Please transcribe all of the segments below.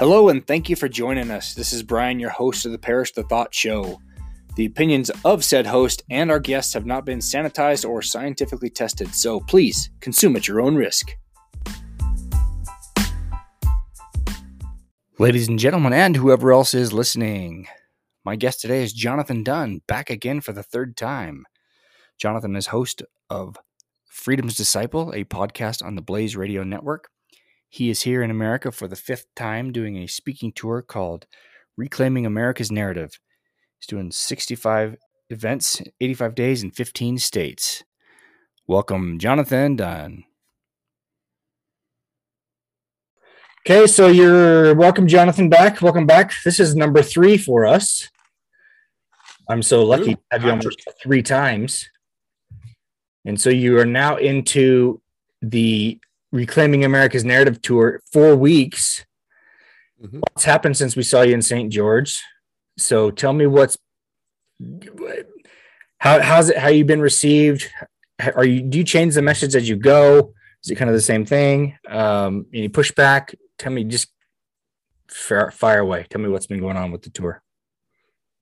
Hello, and thank you for joining us. This is Brian, your host of the Parish the Thought Show. The opinions of said host and our guests have not been sanitized or scientifically tested, so please consume at your own risk. Ladies and gentlemen, and whoever else is listening, my guest today is Jonathan Dunne, back again for the third time. Jonathan is host of Freedom's Disciple, a podcast on the Blaze Radio Network. He is here in America for the fifth time doing a speaking tour called Reclaiming America's Narrative. He's doing 65 events, 85 days in 15 states. Welcome, Jonathan Dunne. Okay, so you're welcome, Jonathan, back. Welcome back. This is number three for us. I'm so lucky to have you on three times. And so you are now into the Reclaiming America's Narrative Tour, four weeks. Mm-hmm. What's happened since we saw you in St. George? So tell me what's how how's it how you been received? Are you do you change the message as you go? Is it kind of the same thing? Um, any pushback? Tell me just fire, fire away. Tell me what's been going on with the tour.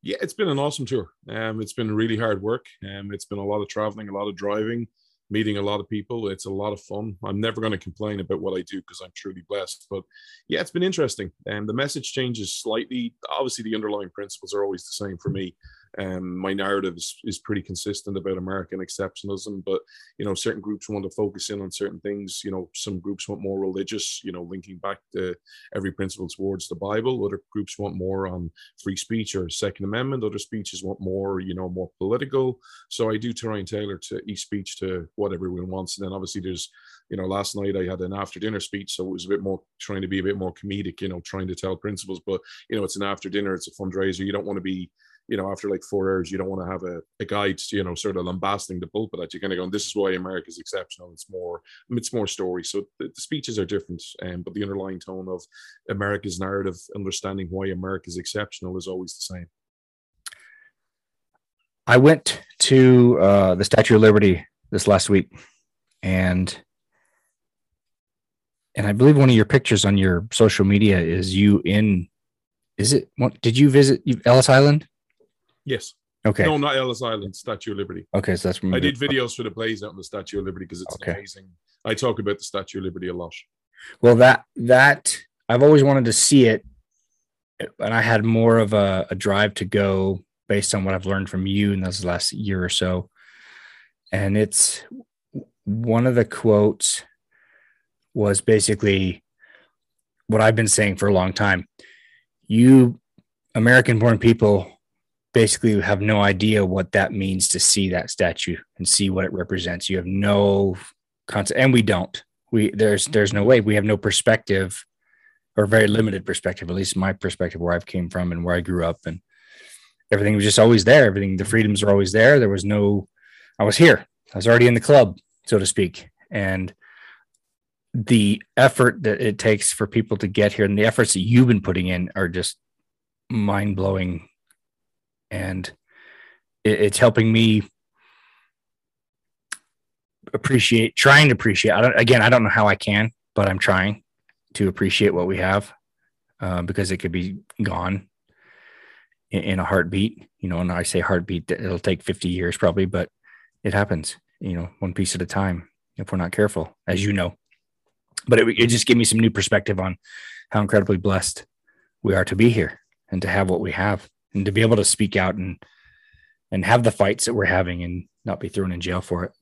Yeah, it's been an awesome tour. Um, it's been really hard work. Um, it's been a lot of traveling, a lot of driving, meeting a lot of people. It's a lot of fun. I'm never going to complain about what I do because I'm truly blessed. But yeah, it's been interesting. And the message changes slightly. Obviously, the underlying principles are always the same for me. Um, my narrative is, is pretty consistent about American exceptionalism, but you know, certain groups want to focus in on certain things. You know, some groups want more religious, you know, linking back to every principle towards the Bible. Other groups want more on free speech or Second Amendment. Other speeches want more, you know, more political. So I do try and tailor to each speech to what everyone wants. And then obviously there's, you know, last night I had an after dinner speech, so it was a bit more trying to be a bit more comedic, you know, trying to tell principles. But you know, it's an after dinner, it's a fundraiser. You don't want to be you know, after like four hours, you don't want to have a, a guide, you know, sort of lambasting the pulpit that you're kind of going, this is why America is exceptional. It's more, it's more story. So the, the speeches are different, um, but the underlying tone of America's narrative, understanding why America is exceptional is always the same. I went to uh, the Statue of Liberty this last week and and I believe one of your pictures on your social media is you in is it what did you visit Ellis Island? Yes. Okay. No, not Ellis Island, Statue of Liberty. Okay, so that's from I did videos for the Blaze out on the Statue of Liberty because it's okay. amazing. I talk about the Statue of Liberty a lot. Well, that that I've always wanted to see it, and I had more of a, a drive to go based on what I've learned from you in this last year or so. And it's one of the quotes was basically what I've been saying for a long time. You American born people basically have no idea what that means to see that statue and see what it represents. You have no concept, and we don't. We there's there's no way we have no perspective, or very limited perspective. At least my perspective, where I've came from and where I grew up, and everything was just always there. Everything, the freedoms are always there. There was no. I was here. I was already in the club, so to speak, and the effort that it takes for people to get here and the efforts that you've been putting in are just mind blowing and it, it's helping me appreciate trying to appreciate I don't, again i don't know how i can but i'm trying to appreciate what we have uh, because it could be gone in, in, a heartbeat you know and i say heartbeat it'll take 50 years probably but it happens you know one piece at a time if we're not careful as you know. But it, it just gave me some new perspective on how incredibly blessed we are to be here and to have what we have and to be able to speak out and and have the fights that we're having and not be thrown in jail for it.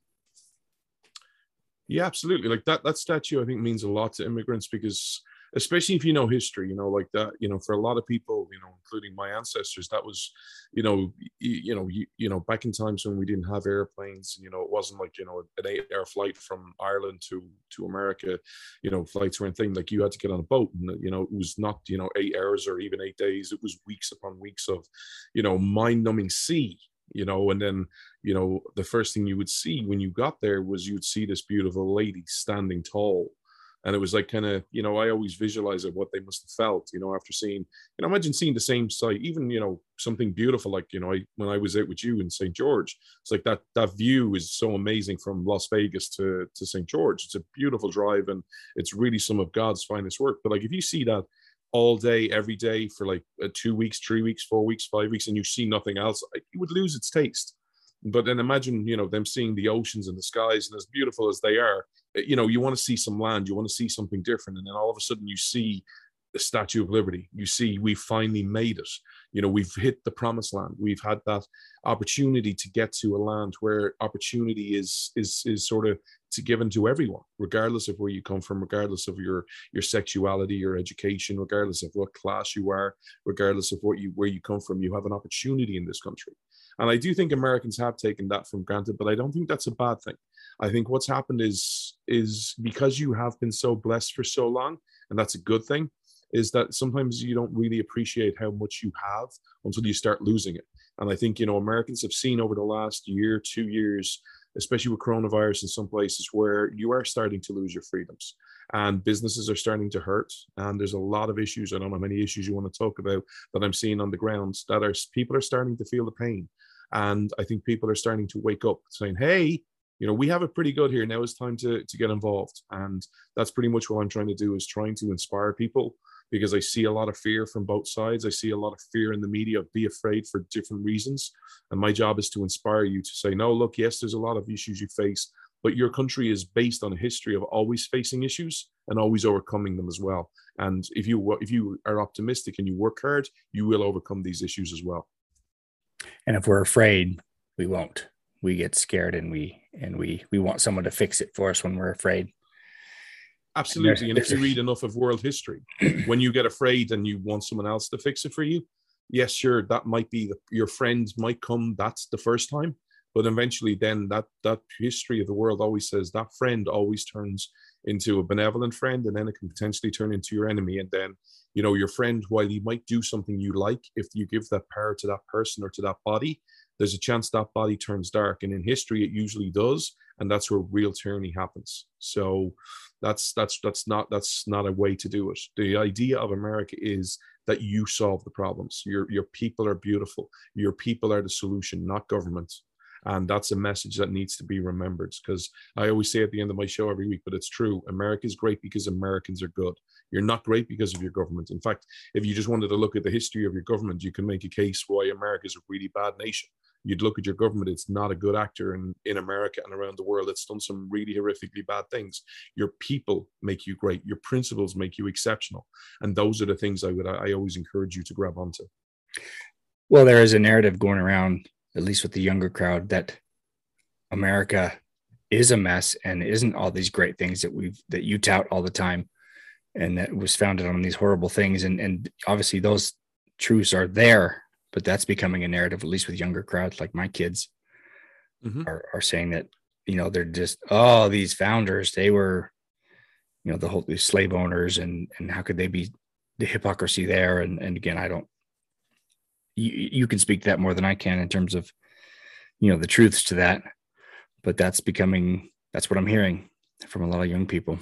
Yeah, absolutely. Like that that statue I think means a lot to immigrants because especially if you know history, you know, like that, you know, for a lot of people, you know, including my ancestors, that was, you know, you, you know, you, you know, back in times when we didn't have airplanes, you know, it wasn't like, you know, an eight hour flight from Ireland to, to America, you know, flights were a thing like you had to get on a boat and, you know, it was not, you know, eight hours or even eight days. It was weeks upon weeks of, you know, mind numbing sea, you know and then you know the first thing you would see when you got there was you'd see this beautiful lady standing tall and it was like kind of you know i always visualize it what they must have felt you know after seeing you know imagine seeing the same site even you know something beautiful like you know I, when i was out with you in st george it's like that that view is so amazing from las vegas to to st george it's a beautiful drive and it's really some of god's finest work but like if you see that all day, every day for like uh, two weeks, three weeks, four weeks, five weeks, and you see nothing else, it would lose its taste. But then imagine, you know, them seeing the oceans and the skies, and as beautiful as they are, uh, you know, you want to see some land, you want to see something different, and then all of a sudden you see the Statue of Liberty. You see, we finally made it. You know, we've hit the promised land. We've had that opportunity to get to a land where opportunity is is is sort of to given to everyone, regardless of where you come from, regardless of your your sexuality, your education, regardless of what class you are, regardless of what you where you come from. You have an opportunity in this country. And I do think Americans have taken that for granted, but I don't think that's a bad thing. I think what's happened is is because you have been so blessed for so long, and that's a good thing is that sometimes you don't really appreciate how much you have until you start losing it. And I think, you know, Americans have seen over the last year, two years, especially with coronavirus in some places where you are starting to lose your freedoms and businesses are starting to hurt. And there's a lot of issues. I don't know how many issues you want to talk about that I'm seeing on the ground that are people are starting to feel the pain. And I think people are starting to wake up saying, hey, you know, we have it pretty good here. Now it's time to, to get involved. And that's pretty much what I'm trying to do is trying to inspire people because I see a lot of fear from both sides. I see a lot of fear in the media of be afraid for different reasons. And my job is to inspire you to say, no, look, yes, there's a lot of issues you face, but your country is based on a history of always facing issues and always overcoming them as well. And if you if you are optimistic and you work hard, you will overcome these issues as well. And if we're afraid, we won't. We get scared and we and we we want someone to fix it for us when we're afraid. Absolutely. And if you read enough of world history, when you get afraid and you want someone else to fix it for you, yes, sure, that might be the, your friends might come. That's the first time, but eventually, then that that history of the world always says that friend always turns into a benevolent friend, and then it can potentially turn into your enemy. And then, you know, your friend, while he might do something you like, if you give that power to that person or to that body, there's a chance that body turns dark. And in history, it usually does, and that's where real tyranny happens. So that's that's that's not that's not a way to do it. The idea of America is that you solve the problems. Your your people are beautiful. Your people are the solution, not government. And that's a message that needs to be remembered because I always say at the end of my show every week, but it's true. America is great because Americans are good. You're not great because of your government. In fact, if you just wanted to look at the history of your government, you can make a case why America is a really bad nation you'd look at your government, it's not a good actor in, in America and around the world. It's done some really horrifically bad things. Your people make you great. Your principles make you exceptional. And those are the things I would I always encourage you to grab onto. Well, there is a narrative going around, at least with the younger crowd, that America is a mess and isn't all these great things that we've that you tout all the time and that was founded on these horrible things and and obviously those truths are there but that's becoming a narrative, at least with younger crowds like my kids mm-hmm. are, are saying that, you know, they're just, oh, these founders, they were, you know, the whole these slave owners and, and how could they be the hypocrisy there? And, and again, I don't, you, you can speak that more than I can in terms of, you know, the truths to that, but that's becoming, that's what I'm hearing from a lot of young people.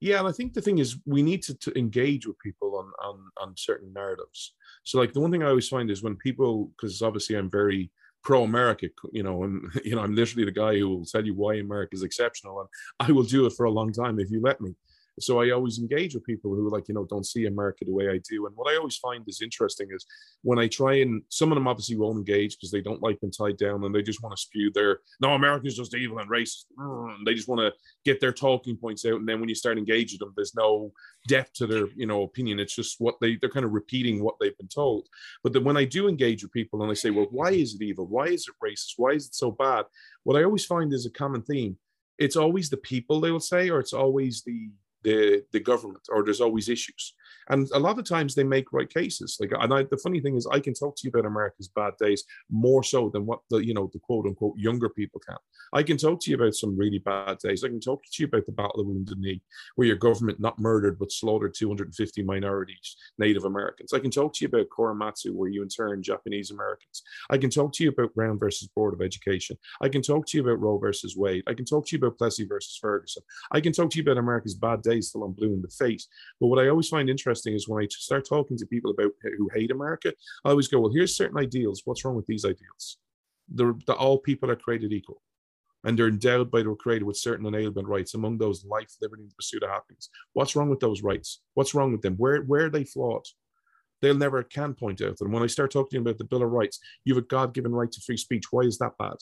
Yeah, and I think the thing is we need to, to engage with people on, on on certain narratives. So like the one thing I always find is when people, because obviously I'm very pro-America, you know, and you know I'm literally the guy who will tell you why America is exceptional, and I will do it for a long time if you let me so I always engage with people who like, you know, don't see America the way I do. And what I always find is interesting is when I try and some of them obviously won't engage because they don't like being tied down and they just want to spew their no, America's just evil and racist. And they just want to get their talking points out. And then when you start engaging them, there's no depth to their, you know, opinion. It's just what they they're kind of repeating what they've been told. But then when I do engage with people and I say, well, why is it evil? Why is it racist? Why is it so bad? What I always find is a common theme. It's always the people they will say, or it's always the the the government or there's always issues and a lot of times they make right cases. Like and I, the funny thing is i can talk to you about america's bad days more so than what the you know the quote unquote younger people can. I can talk to you about some really bad days. I can talk to you about the battle of wounded knee where your government not murdered but slaughtered 250 minorities native americans. I can talk to you about korematsu where you interned japanese americans. I can talk to you about brown versus board of education. I can talk to you about roe versus wade. I can talk to you about plessy versus ferguson. I can talk to you about america's bad days till i'm blue in the face. But what i always find interesting interesting is when I start talking to people about who hate America, I always go, well, here's certain ideals. What's wrong with these ideals? The, the all people are created equal. and they're endowed by their creator with certain inalienable rights, among those life, liberty, and the pursuit of happiness. What's wrong with those rights? What's wrong with them? Where where are they flawed? They'll never can point out. And when I start talking about the Bill of Rights, you have a God-given right to free speech. Why is that bad?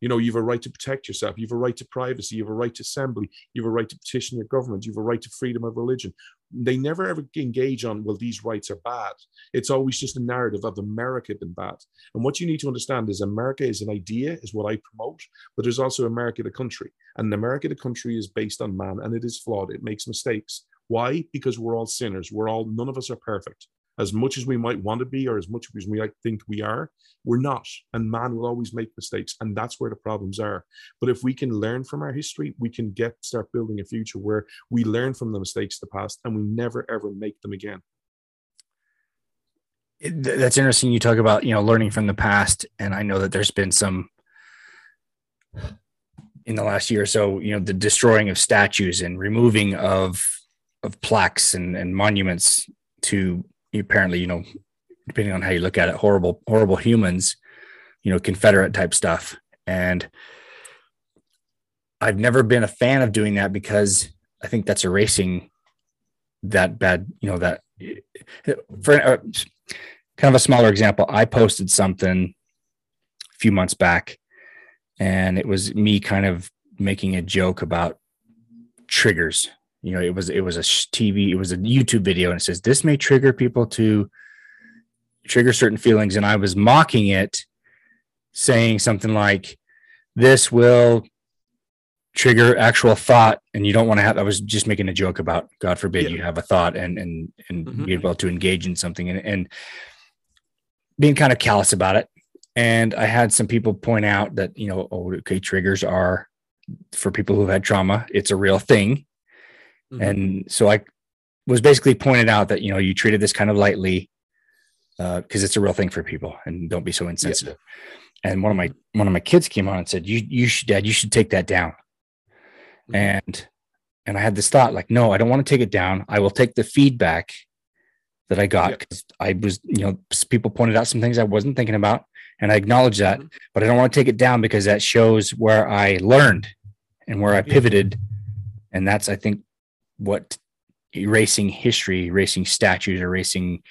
You know, you have a right to protect yourself. You have a right to privacy. You have a right to assembly. You have a right to petition your government. You have a right to freedom of religion. They never ever engage on, well, these rights are bad. It's always just a narrative of America being bad. And what you need to understand is America is an idea, is what I promote, but there's also America, the country. And America, the country, is based on man and it is flawed. It makes mistakes. Why? Because we're all sinners. We're all, none of us are perfect as much as we might want to be or as much as we might think we are, we're not. And man will always make mistakes. And that's where the problems are. But if we can learn from our history, we can get start building a future where we learn from the mistakes of the past and we never ever make them again. That's interesting. You talk about, you know, learning from the past. And I know that there's been some in the last year or so, you know, the destroying of statues and removing of of plaques and, and monuments to apparently, you know, depending on how you look at it, horrible, horrible humans, you know, Confederate type stuff. And I've never been a fan of doing that because I think that's erasing that bad, you know, that for uh, kind of a smaller example, I posted something a few months back and it was me kind of making a joke about triggers you know it was it was a tv it was a youtube video and it says this may trigger people to trigger certain feelings and i was mocking it saying something like this will trigger actual thought and you don't want to have i was just making a joke about god forbid yeah. you have a thought and and and mm-hmm. be able to engage in something and, and being kind of callous about it and i had some people point out that you know oh, okay triggers are for people who've had trauma it's a real thing Mm-hmm. And so I was basically pointed out that, you know, you treated this kind of lightly because uh, it's a real thing for people and don't be so insensitive. Yeah. And one of my, one of my kids came on and said, you, you should, dad, you should take that down. Mm-hmm. And, and I had this thought like, no, I don't want to take it down. I will take the feedback that I got because yeah. I was, you know, people pointed out some things I wasn't thinking about and I acknowledge that, mm-hmm. but I don't want to take it down because that shows where I learned and where I pivoted. And that's, I think, what erasing history, erasing statues, erasing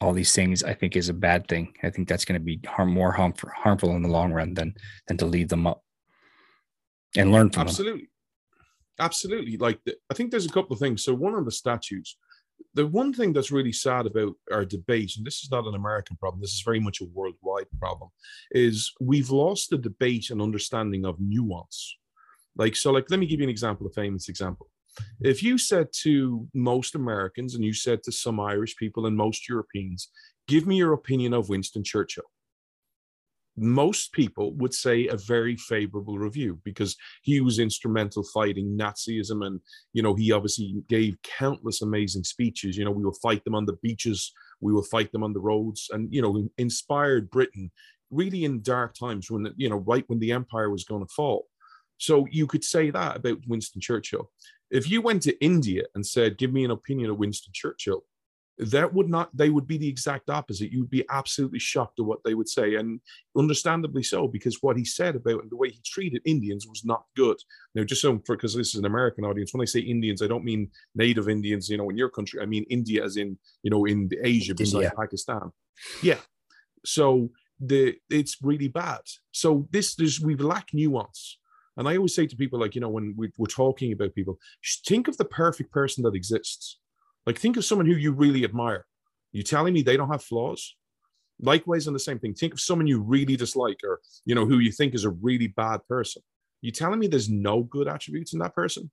all these things, I think is a bad thing. I think that's going to be harm, more harmful, harmful in the long run than than to leave them up and learn from absolutely. them. Absolutely, like the, I think there's a couple of things. So one on the statues, the one thing that's really sad about our debate, and this is not an American problem, this is very much a worldwide problem, is we've lost the debate and understanding of nuance. Like so, like let me give you an example, a famous example. If you said to most Americans and you said to some Irish people and most Europeans, give me your opinion of Winston Churchill, most people would say a very favorable review because he was instrumental fighting Nazism and you know he obviously gave countless amazing speeches. You know we will fight them on the beaches we will fight them on the roads and you know inspired Britain really in dark times when you know right when the empire was going to fall. So you could say that about Winston Churchill if you went to India and said, "Give me an opinion of Winston Churchill," that would not they would be the exact opposite. You would be absolutely shocked at what they would say and understandably so because what he said about and the way he treated indians was not good. Now just so for because this is an american audience when i say indians i don't mean native indians you know in your country. I mean india as in you know in asia besides pakistan. Yeah. So the it's really bad. So this there's we lack nuance and I always say to people, like, you know, when we, are talking about people, think of the perfect person that exists. Like, think of someone who you really admire. You telling me they don't have flaws? Likewise, on the same thing, think of someone you really dislike or, you know, who you think is a really bad person. You telling me there's no good attributes in that person?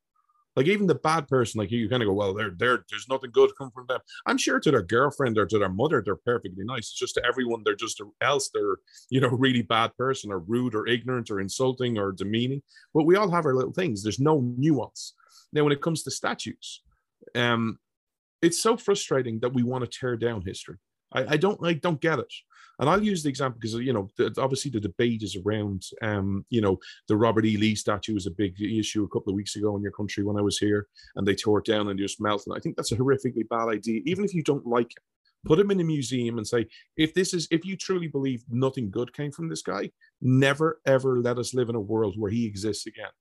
Like even the bad person, like you, you kind of go, well, they're, they're, there's nothing good come from them. I'm sure to their girlfriend or to their mother, they're perfectly nice. It's just to everyone, they're just else they're, you know, really bad person or rude or ignorant or insulting or demeaning. But we all have our little things. There's no nuance. Now, when it comes to statues, um, it's so frustrating that we want to tear down history. I, I don't, I don't get it. And I'll use the example because you know obviously the debate is around um, you know the Robert E. Lee statue was a big issue a couple of weeks ago in your country when I was here, and they tore it down and just melted. I think that's a horrifically bad idea, even if you don't like it. put him in a museum and say, if this is, if you truly believe nothing good came from this guy, never ever let us live in a world where he exists again.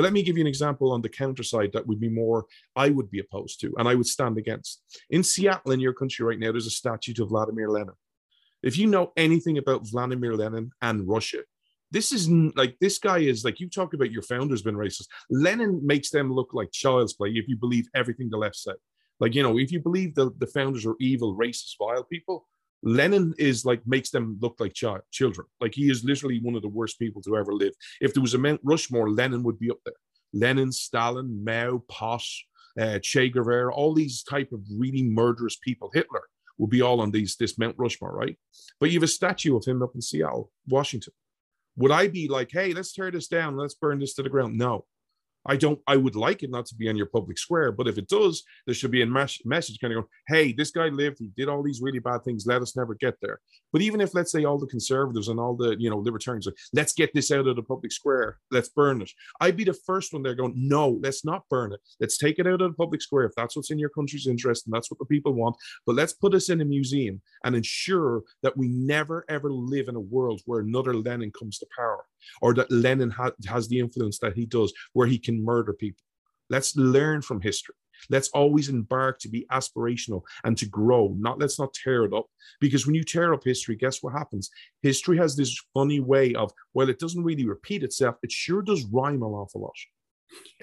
But let me give you an example on the counter side that would be more I would be opposed to and I would stand against. In Seattle, in your country right now, there's a statue to Vladimir Lenin. If you know anything about Vladimir Lenin and Russia, this is like this guy is like you talk about your founder's been racist. Lenin makes them look like child's play if you believe everything the left said. Like, you know, if you believe the, the founders are evil, racist, vile people, Lenin is like makes them look like child, children. Like he is literally one of the worst people to ever live. If there was a Mount Rushmore, Lenin would be up there. Lenin, Stalin, Mao, Pot, uh, Che Guevara, all these type of really murderous people. Hitler would be all on these this Mount Rushmore, right? But you have a statue of him up in Seattle, Washington. Would I be like, hey, let's tear this down, let's burn this to the ground? No, I don't, I would like it not to be on your public square, but if it does, there should be a mes- message kind of going, hey, this guy lived, he did all these really bad things, let us never get there. But even if, let's say, all the conservatives and all the, you know, libertarians are, let's get this out of the public square, let's burn it. I'd be the first one there going, no, let's not burn it. Let's take it out of the public square if that's what's in your country's interest and that's what the people want. But let's put us in a museum and ensure that we never, ever live in a world where another Lenin comes to power or that Lenin ha- has the influence that he does, where he can murder people. Let's learn from history. Let's always embark to be aspirational and to grow. Not let's not tear it up because when you tear up history, guess what happens? History has this funny way of well, it doesn't really repeat itself. It sure does rhyme an awful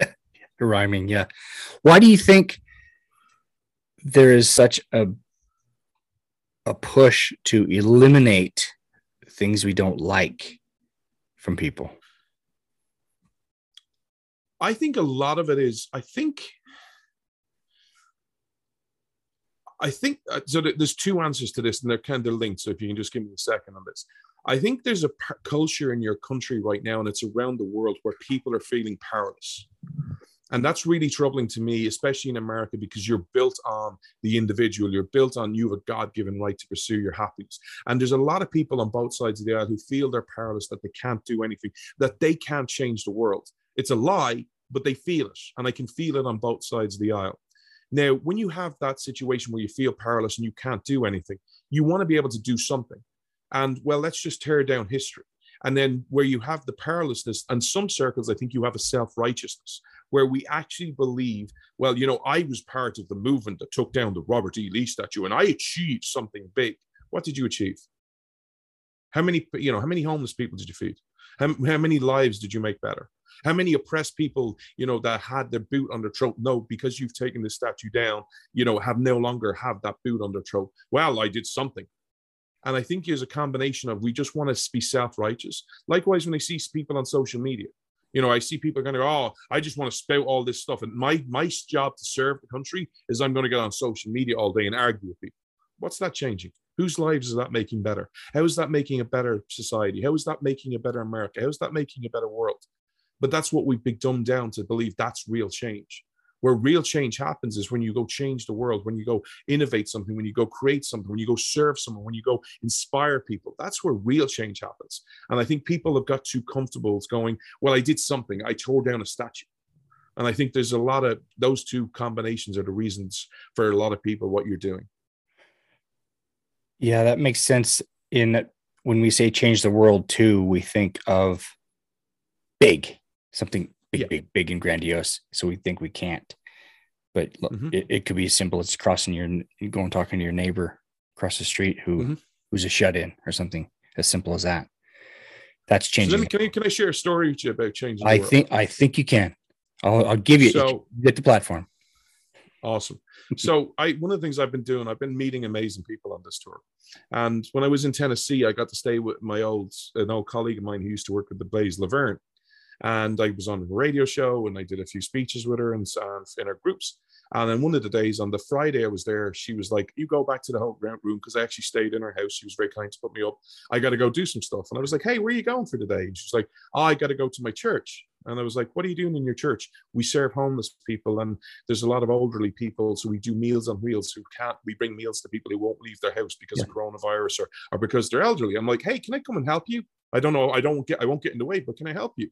lot. Rhyming, yeah. Why do you think there is such a a push to eliminate things we don't like from people? I think a lot of it is, I think, I think, uh, so there's two answers to this and they're kind of linked. So if you can just give me a second on this. I think there's a culture in your country right now, and it's around the world where people are feeling powerless. And that's really troubling to me, especially in America, because you're built on the individual. You're built on you have a God given right to pursue your happiness. And there's a lot of people on both sides of the aisle who feel they're powerless, that they can't do anything, that they can't change the world. It's a lie, but they feel it. And I can feel it on both sides of the aisle. Now, when you have that situation where you feel powerless and you can't do anything, you want to be able to do something. And well, let's just tear down history. And then where you have the powerlessness, and some circles, I think you have a self righteousness where we actually believe, well, you know, I was part of the movement that took down the Robert E. Lee statue and I achieved something big. What did you achieve? How many, you know, how many homeless people did you feed? How, how many lives did you make better? How many oppressed people, you know, that had their boot on their throat? No, because you've taken the statue down, you know, have no longer have that boot on their throat. Well, I did something. And I think there's a combination of we just want to be self-righteous. Likewise, when I see people on social media, you know, I see people going oh, I just want to spout all this stuff. And my my job to serve the country is I'm going to get on social media all day and argue with people. What's that changing? Whose lives is that making better? How is that making a better society? How is that making a better America? How is that making a better world? But that's what we've been dumbed down to believe that's real change. Where real change happens is when you go change the world, when you go innovate something, when you go create something, when you go serve someone, when you go inspire people. That's where real change happens. And I think people have got too comfortable going, well, I did something, I tore down a statue. And I think there's a lot of those two combinations are the reasons for a lot of people what you're doing. Yeah, that makes sense. In when we say change the world too, we think of big, something big, yeah. big, big and grandiose. So we think we can't. But mm-hmm. it, it, could be as simple as crossing your going talking to your neighbor across the street who mm-hmm. who's a shut in or something as simple as that. That's changing. So me, can I can I share a story with you about changing? I think I think you can. I'll, I'll give you so, you get the platform. Awesome. So I one of the things I've been doing, I've been meeting amazing people on this tour. And when I was in Tennessee, I got to stay with my old an old colleague of mine who used to work with the Blaze Laverne and I was on a radio show and I did a few speeches with her and, and uh, in her groups. And then one of the days on the Friday I was there, she was like, "You go back to the whole room because I actually stayed in her house. She was very kind to put me up. I got to go do some stuff." And I was like, "Hey, where are you going for today?" And she's like, oh, "I got to go to my church." And I was like, "What are you doing in your church?" We serve homeless people, and there's a lot of elderly people, so we do meals on wheels. Who can't? We bring meals to people who won't leave their house because yeah. of coronavirus or or because they're elderly. I'm like, "Hey, can I come and help you?" I don't know. I don't get. I won't get in the way, but can I help you?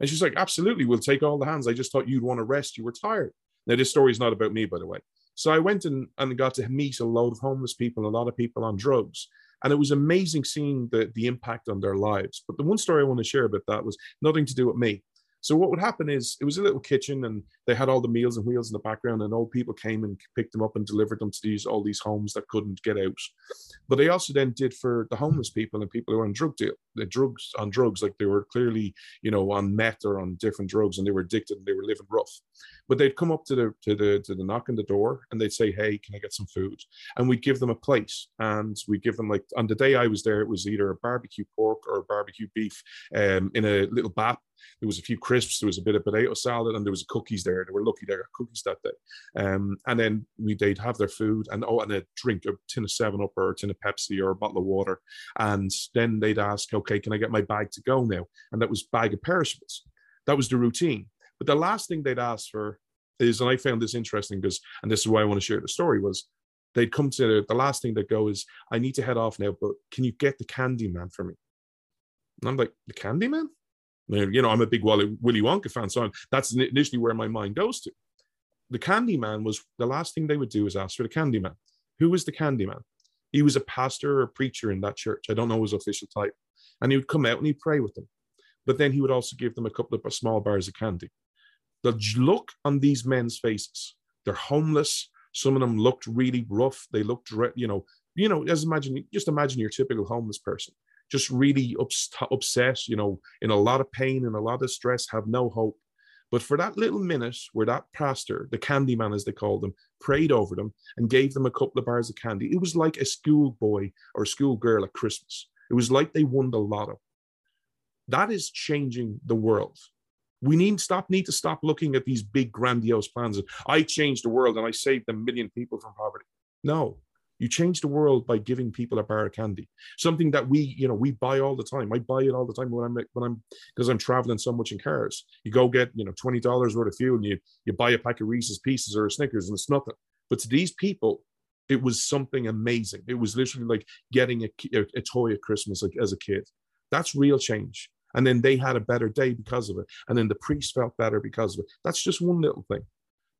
And she's like, absolutely, we'll take all the hands. I just thought you'd want to rest. You were tired. Now, this story is not about me, by the way. So I went and, and got to meet a load of homeless people, a lot of people on drugs. And it was amazing seeing the, the impact on their lives. But the one story I want to share about that was nothing to do with me. So what would happen is it was a little kitchen and they had all the meals and wheels in the background and old people came and picked them up and delivered them to these all these homes that couldn't get out. But they also then did for the homeless people and people who were on drug deal, the drugs on drugs, like they were clearly, you know, on meth or on different drugs and they were addicted and they were living rough. But they'd come up to the to the to the knock on the door and they'd say, Hey, can I get some food? And we'd give them a place and we'd give them like on the day I was there, it was either a barbecue pork or barbecue beef um, in a little bat there was a few crisps, there was a bit of potato salad, and there was cookies there. They were lucky they got cookies that day. Um, and then we they'd have their food and oh, and a drink, a tin of Seven Up or a tin of Pepsi or a bottle of water. And then they'd ask, okay, can I get my bag to go now? And that was bag of perishables. That was the routine. But the last thing they'd ask for is, and I found this interesting because, and this is why I want to share the story was they'd come to the last thing that go is, I need to head off now, but can you get the candy man for me? And I'm like, the candy man? You know, I'm a big Willy, Wonka fan, so I'm, that's initially where my mind goes to. The Candyman was the last thing they would do is ask for the Candyman. Who was the Candyman? He was a pastor or a preacher in that church. I don't know his official title. And he would come out and he'd pray with them. But then he would also give them a couple of small bars of candy. The look on these men's faces, they're homeless. Some of them looked really rough. They looked, you know, you know, just imagine, just imagine your typical homeless person just really ups- upset, you know, in a lot of pain and a lot of stress, have no hope. But for that little minute where that pastor, the candy man as they called him, prayed over them and gave them a couple of bars of candy, it was like a schoolboy or a schoolgirl at Christmas. It was like they won the lotto. That is changing the world. We need stop need to stop looking at these big grandiose plans. I changed the world and I saved a million people from poverty. No, you change the world by giving people a bar of candy, something that we, you know, we buy all the time. I buy it all the time when I'm when I'm because I'm traveling so much in cars. You go get, you know, twenty dollars worth of fuel, and you you buy a pack of Reese's Pieces or a Snickers, and it's nothing. But to these people, it was something amazing. It was literally like getting a, a, a toy at Christmas like, as a kid. That's real change. And then they had a better day because of it. And then the priest felt better because of it. That's just one little thing.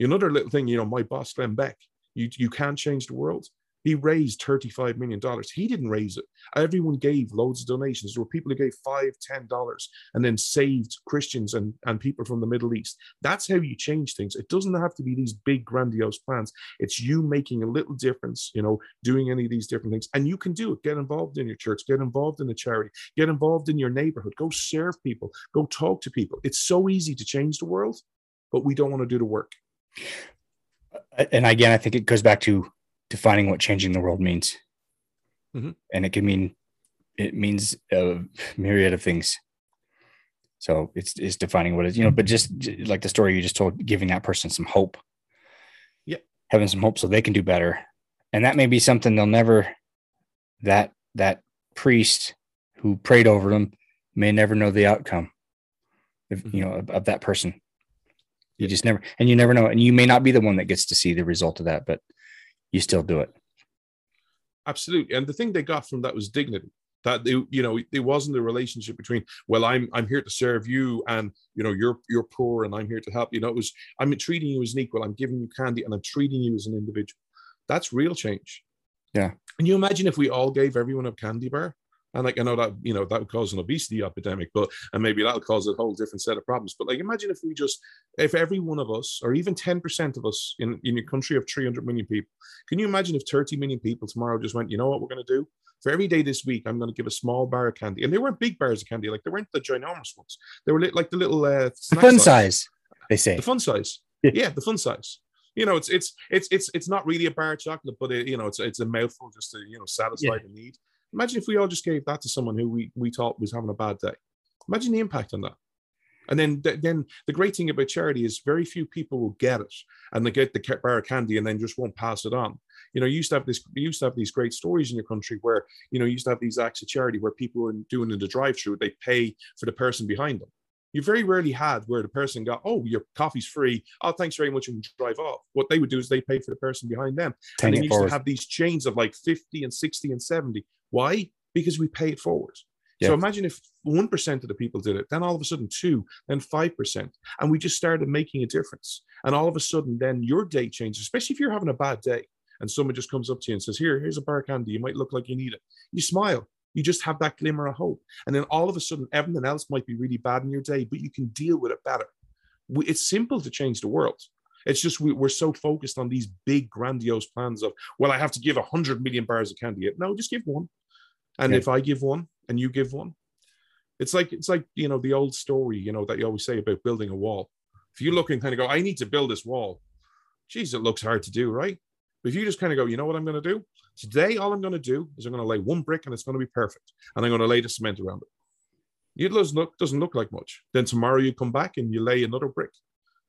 Another little thing, you know, my boss, Glenn Beck, you, you can't change the world. He raised $35 million. He didn't raise it. Everyone gave loads of donations. There were people who gave five, ten dollars and then saved Christians and, and people from the Middle East. That's how you change things. It doesn't have to be these big, grandiose plans. It's you making a little difference, you know, doing any of these different things. And you can do it. Get involved in your church, get involved in a charity, get involved in your neighborhood, go serve people, go talk to people. It's so easy to change the world, but we don't want to do the work. And again, I think it goes back to defining what changing the world means. Mm-hmm. And it can mean it means a myriad of things. So it's it's defining what is, you know, but just like the story you just told, giving that person some hope. Yeah. Having some hope so they can do better. And that may be something they'll never that that priest who prayed over them may never know the outcome if mm-hmm. you know of, of that person. You just never and you never know. And you may not be the one that gets to see the result of that, but you still do it. Absolutely. And the thing they got from that was dignity. That they, you know, it wasn't a relationship between, well, I'm I'm here to serve you, and you know, you're you're poor, and I'm here to help. You know, it was I'm treating you as an equal. I'm giving you candy, and I'm treating you as an individual. That's real change. Yeah. And you imagine if we all gave everyone a candy bar? And like I know that you know that would cause an obesity epidemic, but and maybe that'll cause a whole different set of problems. But like imagine if we just if every one of us, or even 10% of us in, in a country of 300 million people, can you imagine if 30 million people tomorrow just went, you know what we're going to do? For every day this week, I'm going to give a small bar of candy. And they weren't big bars of candy, like they weren't the ginormous ones. They were like the little uh, the fun size. size, they say. The fun size. yeah, the fun size you know, it's it's it's it's it's not really a bar of chocolate, but it, you know, it's it's a mouthful just to you know satisfy yeah. the need. Imagine if we all just gave that to someone who we, we thought was having a bad day. Imagine the impact on that. And then, then the great thing about charity is very few people will get it and they get the bar of candy and then just won't pass it on. You know, you used to have this, you used to have these great stories in your country where, you know, you used to have these acts of charity where people were doing in the drive-through, they pay for the person behind them. You very rarely had where the person got, oh, your coffee's free. Oh, thanks very much, and drive off. What they would do is they pay for the person behind them. and then you used to have these chains of like 50 and 60 and 70. Why? Because we pay it forward. So imagine if 1% of the people did it, then all of a sudden 2, then 5%. And we just started making a difference. And all of a sudden, then your day changes, especially if you're having a bad day and someone just comes up to you and says, Here, here's a bar candy. You might look like you need it. You smile. You just have that glimmer of hope. And then all of a sudden, everything else might be really bad in your day, but you can deal with it better. It's simple to change the world. It's just we, are so focused on these big, grandiose plans of, well, I have to give 100 million bars of candy. No, just give one. And yeah. if I give one and you give one, it's like it's like you know the old story you know that you always say about building a wall. If you look and kind of go, I need to build this wall. Geez, it looks hard to do, right? But if you just kind of go, you know what I'm going to do today? All I'm going to do is I'm going to lay one brick and it's going to be perfect, and I'm going to lay the cement around it. It doesn't look doesn't look like much. Then tomorrow you come back and you lay another brick,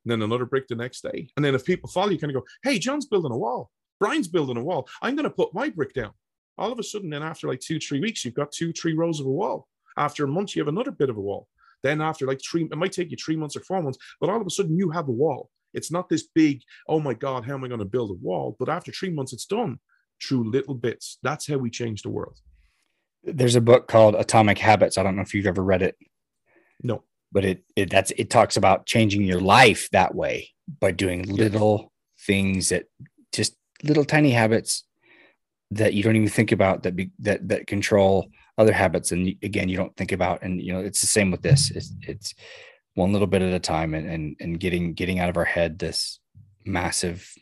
and then another brick the next day. And then if people follow, you kind of go, hey, John's building a wall. Brian's building a wall. I'm going to put my brick down. All of a sudden, then after like two, three weeks, you've got two, three rows of a wall. After a month, you have another bit of a wall. Then after like three, it might take you three months or four months, but all of a sudden you have a wall. It's not this big, oh my God, how am I going to build a wall? But after three months, it's done through little bits. That's how we change the world. There's a book called Atomic Habits. I don't know if you've ever read it. No. But it it that's it talks about changing your life that way by doing little things that just little tiny habits that you don't even think about that be, that that control other habits and again you don't think about and you know it's the same with this it's, it's one little bit at a time and, and and getting getting out of our head this massive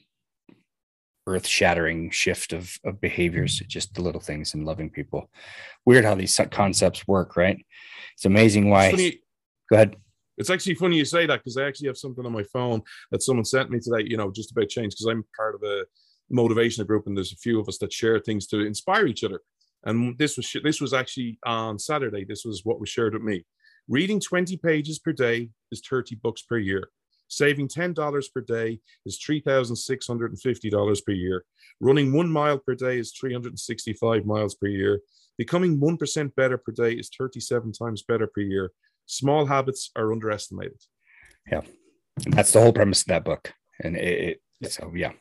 earth shattering shift of of behaviors just the little things and loving people weird how these concepts work right it's amazing why it's go ahead it's actually funny you say that because i actually have something on my phone that someone sent me today you know just about change because i'm part of a motivational group and there's a few of us that share things to inspire each other and this was this was actually on Saturday. This was what was shared with me. Reading 20 pages per day is 30 books per year. Saving $10 per day is $3,650 per year. Running one mile per day is 365 miles per year. Becoming 1% better per day is 37 times better per year. Small habits are underestimated. Yeah. That's the whole premise of that book. And it, it so, yeah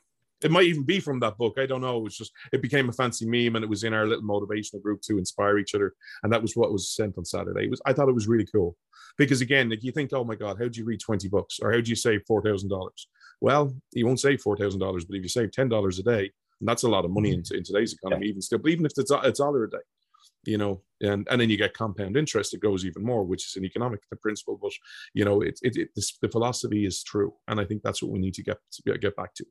it might even be from that book. I don't know. It was just it became a fancy meme, and it was in our little motivational group to inspire each other. And that was what was sent on Saturday. It was I thought it was really cool because again, if you think, oh my God, how do you read twenty books, or how do you save four thousand dollars? Well, you won't save four thousand dollars, but if you save ten dollars a day, and that's a lot of money mm-hmm. in, in today's economy, yeah. even still. But even if it's a, it's a dollar a day, you know, and and then you get compound interest, it goes even more, which is an economic principle. But you know, it, it, it this, the philosophy is true, and I think that's what we need to get to get back to.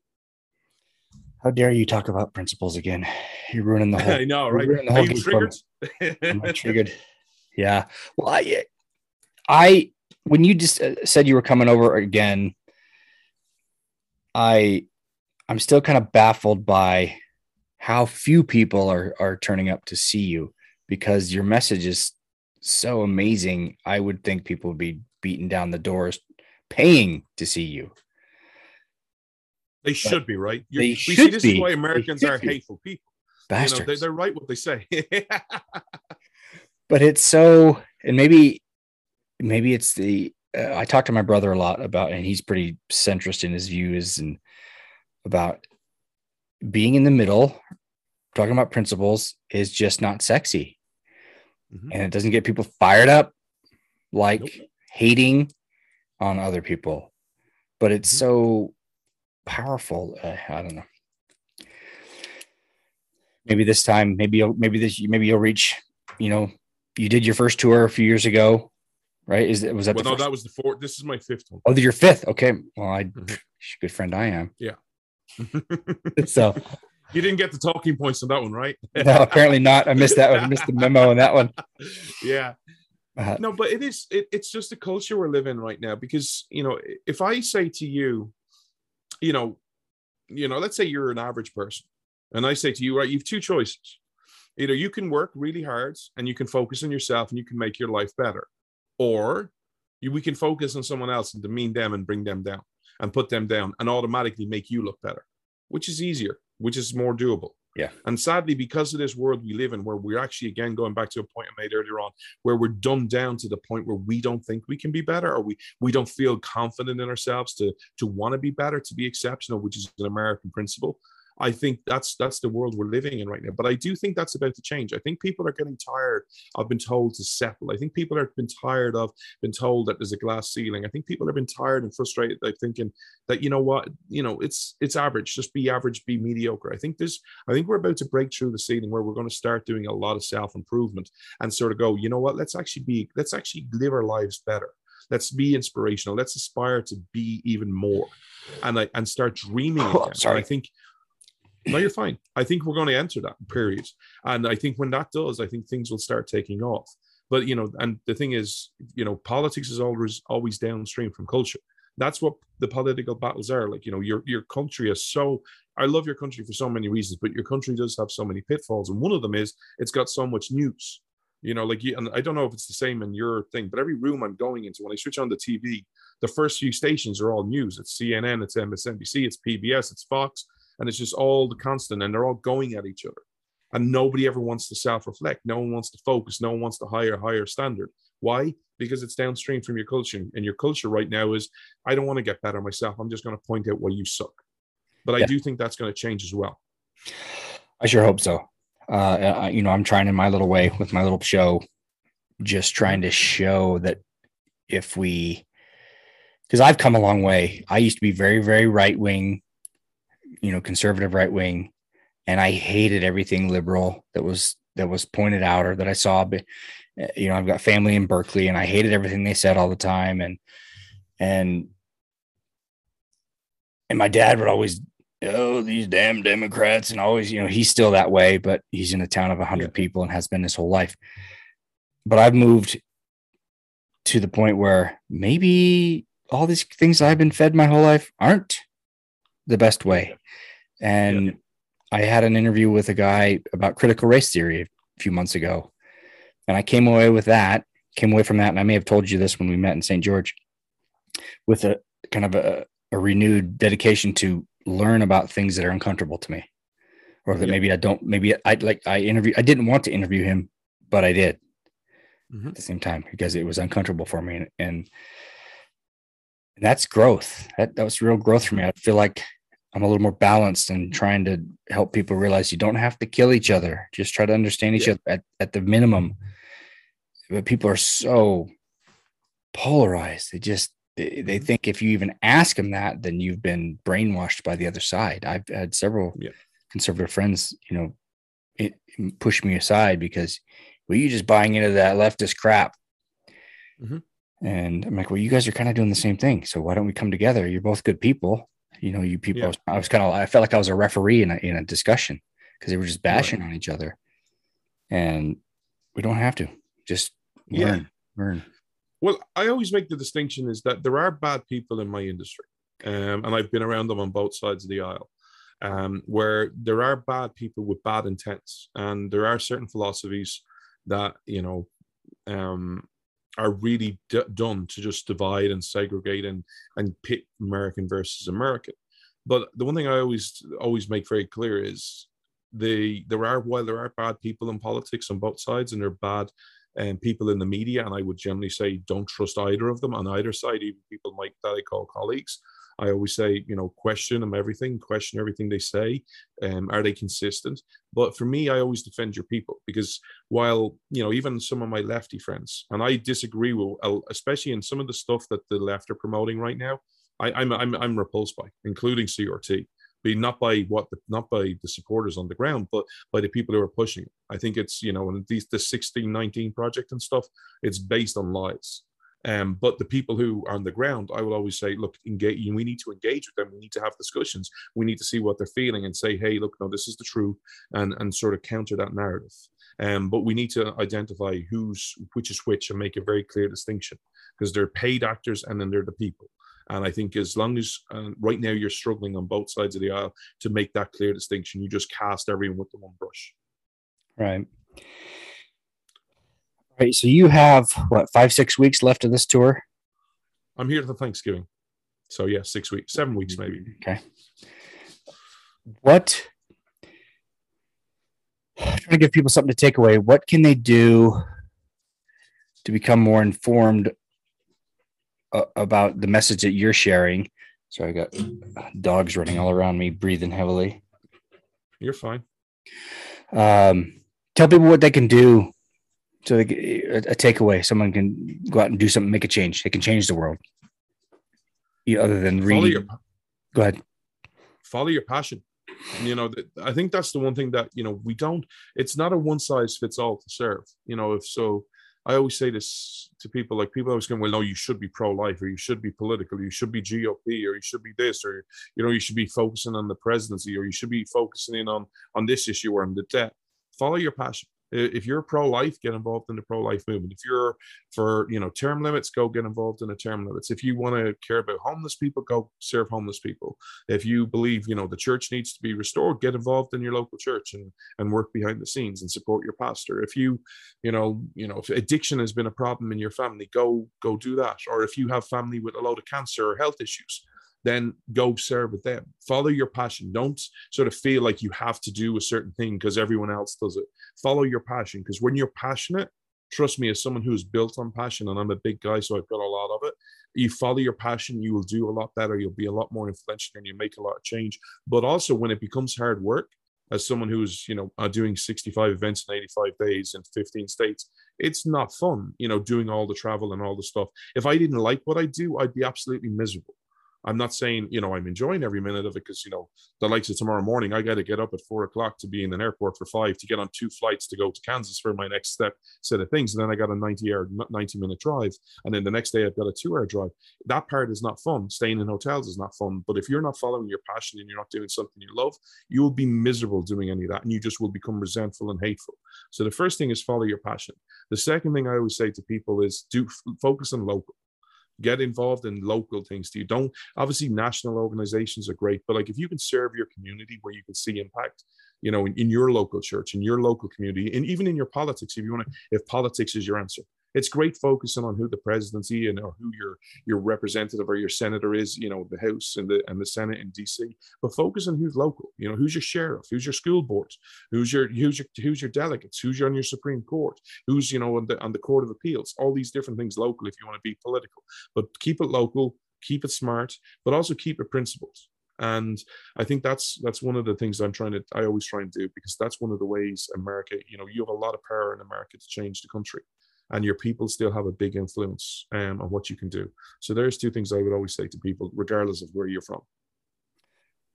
How dare you talk about principles again? You're ruining the whole. I know, right? The whole Are you triggered? Am I triggered? Yeah. Well, I, I, when you just uh, said you were coming over again, I, I'm still kind of baffled by how few people are are turning up to see you because your message is so amazing. I would think people would be beating down the doors, paying to see you. They should be right. You're, they should see, this be. is why Americans are be. hateful people. Bastards. You know, they, are right what they say. but it's so, and maybe, maybe it's the. Uh, I talk to my brother a lot about, and he's pretty centrist in his views and about being in the middle. Talking about principles is just not sexy, mm-hmm. and it doesn't get people fired up like nope. hating on other people. But it's mm-hmm. so powerful. Uh, I don't know. Maybe this time, maybe you'll, maybe this, maybe you'll reach. You know, you did your first tour a few years ago, right? Is it was that? Well, no, first? that was the fourth. This is my fifth one. Oh, your fifth. Okay. Well, I, mm-hmm. good friend I am. Yeah. so you didn't get the talking points on that one, right? no, apparently not. I missed that one. I missed the memo on that one. Yeah. Uh, no, but it is. It, it's just the culture we're living right now. Because you know, if I say to you, you know, you know, let's say you're an average person, and I say to you, right, you have two choices. Either you can work really hard and you can focus on yourself and you can make your life better, or you, we can focus on someone else and demean them and bring them down and put them down and automatically make you look better, which is easier, which is more doable. Yeah. And sadly, because of this world we live in, where we're actually again going back to a point I made earlier on, where we're dumbed down to the point where we don't think we can be better, or we we don't feel confident in ourselves to to want to be better, to be exceptional, which is an American principle. I think that's that's the world we're living in right now. But I do think that's about to change. I think people are getting tired of being told to settle. I think people have been tired of being told that there's a glass ceiling. I think people have been tired and frustrated, like thinking that you know what, you know, it's it's average. Just be average, be mediocre. I think this. I think we're about to break through the ceiling where we're going to start doing a lot of self improvement and sort of go, you know what, let's actually be, let's actually live our lives better. Let's be inspirational. Let's aspire to be even more, and I and start dreaming. Oh, sorry, I think no, you're fine. I think we're going to enter that period. And I think when that does, I think things will start taking off. But you know, and the thing is, you know, politics is always always downstream from culture. That's what the political battles are. Like, you know, your your country is so I love your country for so many reasons, but your country does have so many pitfalls. And one of them is it's got so much news. You know, like and I don't know if it's the same in your thing, but every room I'm going into, when I switch on the TV, the first few stations are all news. It's CNN, it's MSNBC, it's PBS, it's Fox, and it's just all the constant and they're all going at each other. And nobody ever wants to self-reflect. No one wants to focus. No one wants to hire higher standard. Why? Because it's downstream from your culture. And your culture right now is i don't want to get better myself. I'm just going to point out why you suck. But i do think that's going to change as well. I sure hope so. Uh, you know i'm trying in my little way with my little show just trying to show that if we because i've come a long way. I used to be very very right wing you know conservative right wing. And i hated everything liberal that was that was pointed out or that i saw but eh, you know i've got family in berkeley and i hated everything they said all the time. And and and my dad would always oh these damn democrats and always you know he's still that way but he's in a town of 100 yeah. people and has been his whole life. But i've moved to the point where maybe all these things i've been fed my whole life aren't the best way. And yeah. I had an interview with a guy about critical race theory a few months ago. And I came away with that, came away from that. And I may have told you this when we met in St. George with a kind of a, a renewed dedication to learn about things that are uncomfortable to me or that yeah. maybe I don't, maybe I like, I interview, I didn't want to interview him, but I did mm-hmm. at the same time because it was uncomfortable for me. And, and that's growth. That, that was real growth for me. I feel like I'm a little more balanced and trying to help people realize you don't have to kill each other. Just try to understand each yeah. other at, at the minimum. But people are so polarized. They just they, they mm-hmm. think if you even ask them that, then you've been brainwashed by the other side. I've had several yeah. conservative friends, you know, it, push me aside because well, you just buying into that leftist crap. Mm-hmm. And I'm like, well, you guys are kind of doing the same thing. So why don't we come together? You're both good people. You know, you people, yeah. I was, kind of, I felt like I was a referee in a, in a discussion because they were just bashing right. on each other. And we don't have to just learn, yeah. learn. Well, I always make the distinction is that there are bad people in my industry. Um, and I've been around them on both sides of the aisle. Um, where there are bad people with bad intents, and there are certain philosophies that you know um, are really d- done to just divide and segregate and and pit American versus American. But the one thing I always always make very clear is the there are while there are bad people in politics on both sides and there are bad um, people in the media, and I would generally say don't trust either of them on either side, even people like that I call colleagues. I always say, you know, question them everything, question everything they say. Um, are they consistent? But for me, I always defend your people because while, you know, even some of my lefty friends, and I disagree with, especially in some of the stuff that the left are promoting right now, I, I'm, I'm, I'm repulsed by, including CRT be not by what the, not by the supporters on the ground but by the people who are pushing it i think it's you know and these the 1619 project and stuff it's based on lies um, but the people who are on the ground, I will always say, look, engage. We need to engage with them. We need to have discussions. We need to see what they're feeling and say, hey, look, no, this is the truth, and and sort of counter that narrative. Um, but we need to identify who's which is which and make a very clear distinction because they're paid actors and then they're the people. And I think as long as uh, right now you're struggling on both sides of the aisle to make that clear distinction, you just cast everyone with the one brush. Right. Right. So you have what five, six weeks left of this tour? I'm here for Thanksgiving. So yeah, six weeks, seven weeks maybe. Okay. What I'm trying to give people something to take away. What can they do to become more informed uh, about the message that you're sharing? So I got dogs running all around me, breathing heavily. You're fine. Um, tell people what they can do. So they, a, a takeaway, someone can go out and do something, make a change. They can change the world. Yeah, other than Follow your Go ahead. follow your passion. You know, I think that's the one thing that you know we don't. It's not a one size fits all to serve. You know, if so, I always say this to people. Like people always go, "Well, no, you should be pro life, or you should be political, you should be GOP, or you should be this, or you know, you should be focusing on the presidency, or you should be focusing in on on this issue or on the debt." Follow your passion. If you're pro life, get involved in the pro life movement. If you're for you know term limits, go get involved in the term limits. If you want to care about homeless people, go serve homeless people if you believe you know the church needs to be restored get involved in your local church and and work behind the scenes and support your pastor if you you know you know if addiction has been a problem in your family go go do that or if you have family with a load of cancer or health issues then go serve with them follow your passion don't sort of feel like you have to do a certain thing because everyone else does it follow your passion because when you're passionate trust me as someone who's built on passion and i'm a big guy so i've got a lot of it you follow your passion, you will do a lot better. You'll be a lot more influential and you make a lot of change. But also, when it becomes hard work, as someone who's you know uh, doing 65 events in 85 days in 15 states, it's not fun. You know, doing all the travel and all the stuff. If I didn't like what I do, I'd be absolutely miserable. I'm not saying you know I'm enjoying every minute of it because you know the likes of tomorrow morning I got to get up at four o'clock to be in an airport for five to get on two flights to go to Kansas for my next step set of things, and then I got a 90 hour 90 minute drive, and then the next day I've got a two hour drive. That part is not fun. Staying in hotels is not fun. But if you're not following your passion and you're not doing something you love, you will be miserable doing any of that, and you just will become resentful and hateful. So the first thing is follow your passion. The second thing I always say to people is do focus on local get involved in local things do you don't obviously national organizations are great but like if you can serve your community where you can see impact you know in, in your local church in your local community and even in your politics if you want to if politics is your answer it's great focusing on who the presidency and or who your your representative or your senator is you know the house and the and the senate in dc but focus on who's local. You know who's your sheriff? Who's your school board who's your who's your who's your delegates? Who's on your supreme court? Who's you know on the on the court of appeals? All these different things local if you want to be political. But keep it local keep it smart but also keep it principled and i think that's that's one of the things i'm trying to i always try and do because that's one of the ways america you know you have a lot of power in america to change the country and your people still have a big influence um, on what you can do so there's two things i would always say to people regardless of where you're from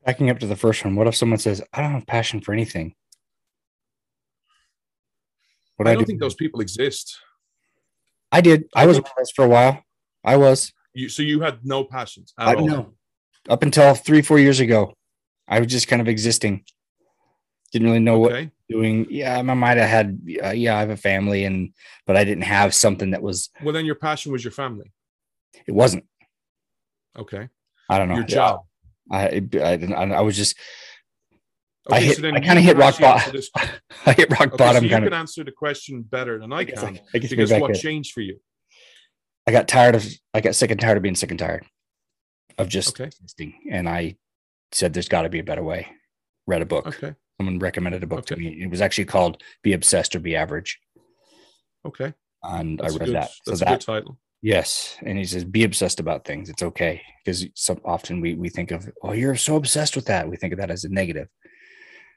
Backing up to the first one, what if someone says, I don't have passion for anything? What i do don't do? think those people exist I did. I, I was think- one of those for a while. I was. you so you had no passions at I all know. Up until three, four years ago, I was just kind of existing. Didn't really know what okay doing. Yeah, I might have had. Uh, yeah, I have a family, and but I didn't have something that was. well then your passion was your family It wasn't. okay I don't know. your job I I didn't. I, I was just. I Okay, hit- so then I kinda hit rock bottom. I hit rock Okay, bottom. so you kind can of. answer the question better than I I- can I guess because what changed for you? I got tired of. I got sick and tired of being sick and tired of just Okay. existing, and I said, "There's got to be a better way." Read a book. Okay, Someone recommended a book to me. It was actually called "Be Obsessed or Be Average," okay, and that's I read good, that. So That's a that good title. Yes, and he says, "Be obsessed about things. It's okay." Because so often we we think of, "Oh, you're so obsessed with that." We think of that as a negative.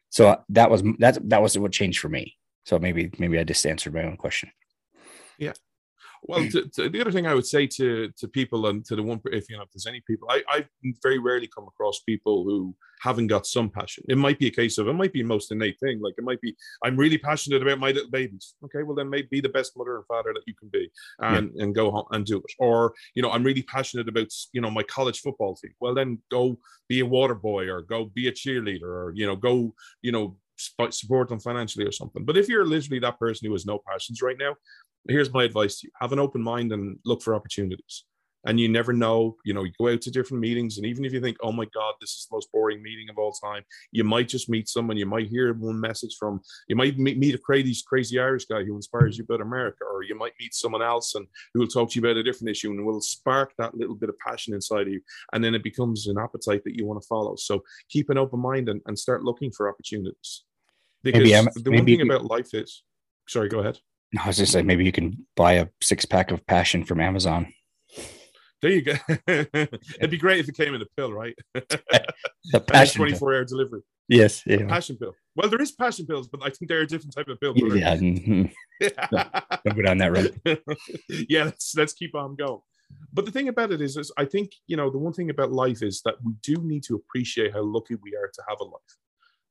So that was that that was what changed for me. So maybe maybe I just answered my own question. Well, to, to, the other thing I would say to to people and to the one, if you know, if there's any people, I I very rarely come across people who haven't got some passion. It might be a case of it might be most innate thing. Like it might be, I'm really passionate about my little babies. Okay, well then maybe be the best mother and father that you can be, and and go home and do it. Or you know, I'm really passionate about you know my college football team. Well then go be a water boy or go be a cheerleader or you know go you know support them financially or something. But if you're literally that person who has no passions right now, here's my advice to you. Have an open mind and look for opportunities. And you never know you know you go out to different meetings and even if you think oh my god this is the most boring meeting of all time you might just meet someone you might hear one message from you might meet, a crazy crazy irish guy who inspires you about america or you might meet someone else and who will talk to you about a different issue and will spark that little bit of passion inside of you and then it becomes an appetite that you want to follow. So keep an open mind and, and start looking for opportunities because Maybe I'm- the one maybe- thing about life is sorry go ahead No, I was just say maybe you can buy a six pack of passion from Amazon. There you go. It'd be great if it came in a pill, right? The passion. 24 hour delivery. Yes. Yeah. Passion pill. Well, there is passion pills, but I think they're a different type of pill. Yeah. mhm. Don't go down that road. yeah, let's let's keep on going. But the thing about it is, is I think you know the one thing about life is that we do need to appreciate how lucky we are to have a life.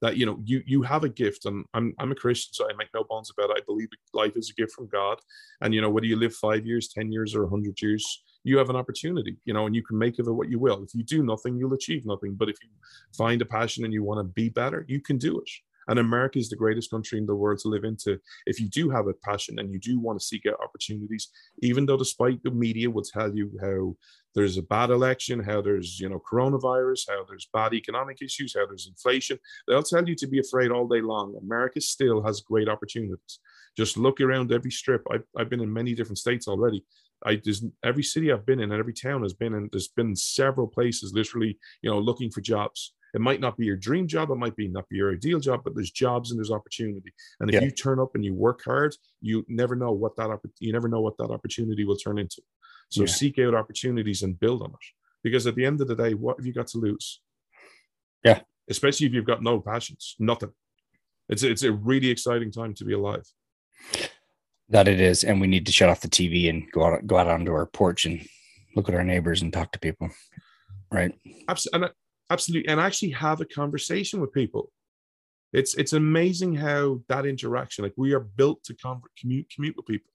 That you know you you have a gift, and I'm I'm a Christian, so I make no bones about it. I believe life is a gift from God, and you know whether you live five years, ten years, or hundred years, you have an opportunity. You know, and you can make of it what you will. If you do nothing, you'll achieve nothing. But if you find a passion and you want to be better, you can do it. And America is the greatest country in the world to live into. If you do have a passion and you do want to seek out opportunities, even though despite the media will tell you how there's a bad election, how there's you know coronavirus, how there's bad economic issues, how there's inflation, they'll tell you to be afraid all day long. America still has great opportunities. Just look around every strip. I've, I've been in many different states already. I there's every city I've been in, and every town has been in. There's been several places, literally, you know, looking for jobs. It might not be your dream job, it might be not be your ideal job, but there's jobs and there's opportunity. And if Yeah. you turn up and you work hard, you never know what that oppor- you never know what that opportunity will turn into. So Yeah. seek out opportunities and build on it. Because at the end of the day, what have you got to lose? Yeah. Especially if you've got no passions, nothing. It's it's a really exciting time to be alive. That it is, and we need to shut off the TV and go out go out onto our porch and look at our neighbors and talk to people. Right. Abs- and, absolutely and actually have a conversation with people. It's it's amazing how that interaction like we are built to con- commute commute with people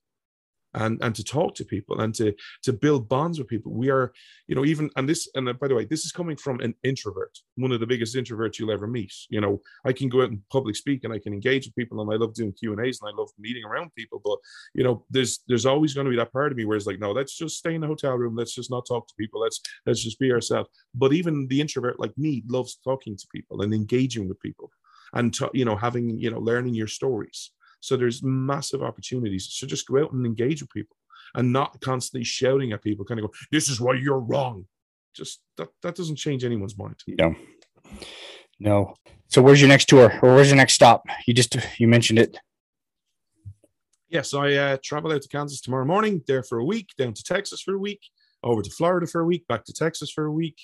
and and to talk to people and to to build bonds with people. We are you know even and this and uh, by the way this is coming from an introvert one of the biggest introverts you'll ever meet. You know i can go out and public speak and i can engage with people and i love doing q and a's and i love meeting around people but you know there's there's always going to be that part of me where it's like no let's just stay in the hotel room. Let's just not talk to people. Let's let's just be ourselves. But even the introvert like me loves talking to people and engaging with people and you know having you know learning your stories so there's massive opportunities so just go out and engage with people and not constantly shouting at people kind of go this is why you're wrong just that that doesn't change anyone's mind No. No. So where's your next tour or where's your next stop? You just you mentioned it. yes i uh, travel out to kansas tomorrow morning there for a week down to texas for a week over to florida for a week back to texas for a week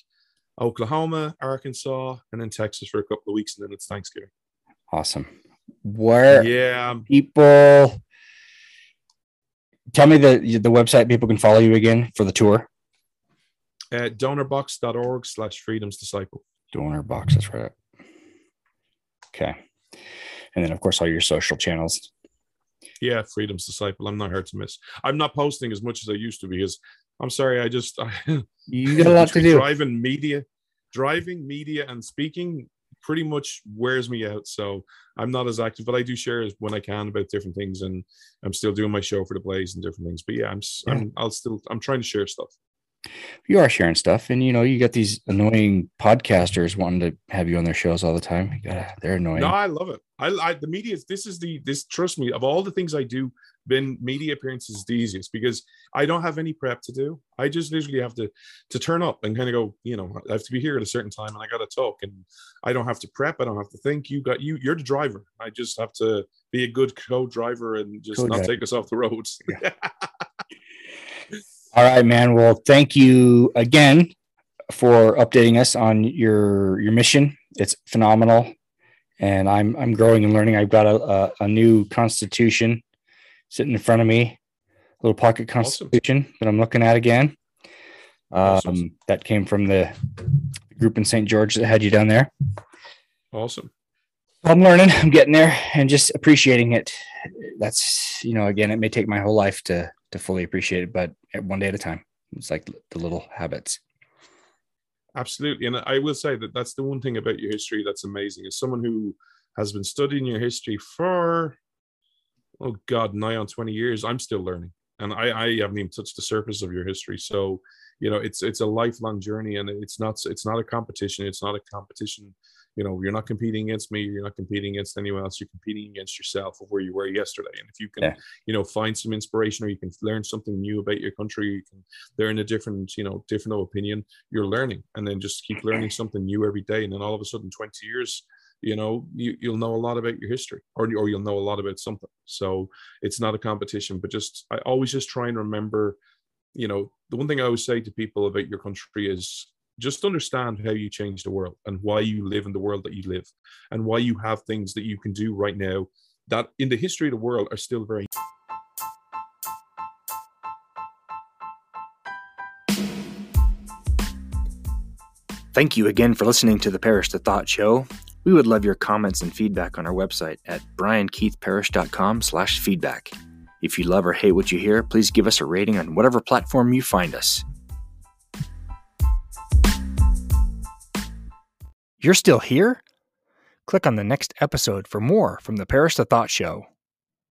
oklahoma arkansas and then texas for a couple of weeks and then it's thanksgiving Awesome. Where yeah people tell me the the website people can follow you again for the tour. uh, donorbox.org slash freedoms disciple Donor box, that's right. Okay. And then of course all your social channels. Yeah, Freedom's Disciple. I'm not hard to miss. I'm not posting as much as I used to because I'm sorry. I just I, You got a lot to do. Driving media, driving media, and speaking pretty much wears me out. So I'm not as active, but I do share when I can about different things, and I'm still doing my show for the Blaze and different things. But yeah, I'm s- I'm I'll still I'm trying to share stuff. You are sharing stuff, and you know you got these annoying podcasters wanting to have you on their shows all the time. They're annoying. No, I love it. I, I the media. is- This is the this. Trust me. Of all the things I do, been media appearances is the easiest because I don't have any prep to do. I just literally have to to turn up and kind of go. You know, I have to be here at a certain time, and I got to talk, and I don't have to prep. I don't have to think. You got you. You're the driver. I just have to be a good co-driver and just not Co-driver. take us off the roads. All right, man. Well, thank you again for updating us on your your mission. It's phenomenal, and I'm I'm growing and learning. I've got a a, a new constitution sitting in front of me, a little pocket Awesome. constitution that I'm looking at again. Um, Awesome. That came from the group in St. George that had you down there. awesome. I'm learning. I'm getting there and just appreciating it. That's you know, again, it may take my whole life to to fully appreciate it, but one day at a time. It's like the little habits. Absolutely. And I will say that that's the one thing about your history that's amazing. As someone who has been studying your history for, oh God, nigh on 20 years, I'm still learning. And I, I haven't even touched the surface of your history. So, you know, it's it's a lifelong journey and it's not it's not a competition. It's not a competition. You know, you're not competing against me, you're not competing against anyone else, you're competing against yourself of where you were yesterday. And if you can, Yeah. you know, find some inspiration or you can learn something new about your country, you can learn a different, you know, different opinion, you're learning and then just keep learning something new every day and then all of a sudden 20 years you know you, you'll know a lot about your history or, or you'll know a lot about something so it's not a competition but just i always just try and remember you know the one thing i always say to people about your country is just understand how you change the world and why you live in the world that you live and why you have things that you can do right now that in the history of the world are still very Thank you again for listening to the Parish the Thought Show. We would love your comments and feedback on our website at briankeithparish.com slash feedback. If you love or hate what you hear, please give us a rating on whatever platform you find us. You're still here? Click on the next episode for more from the Parish the Thought Show.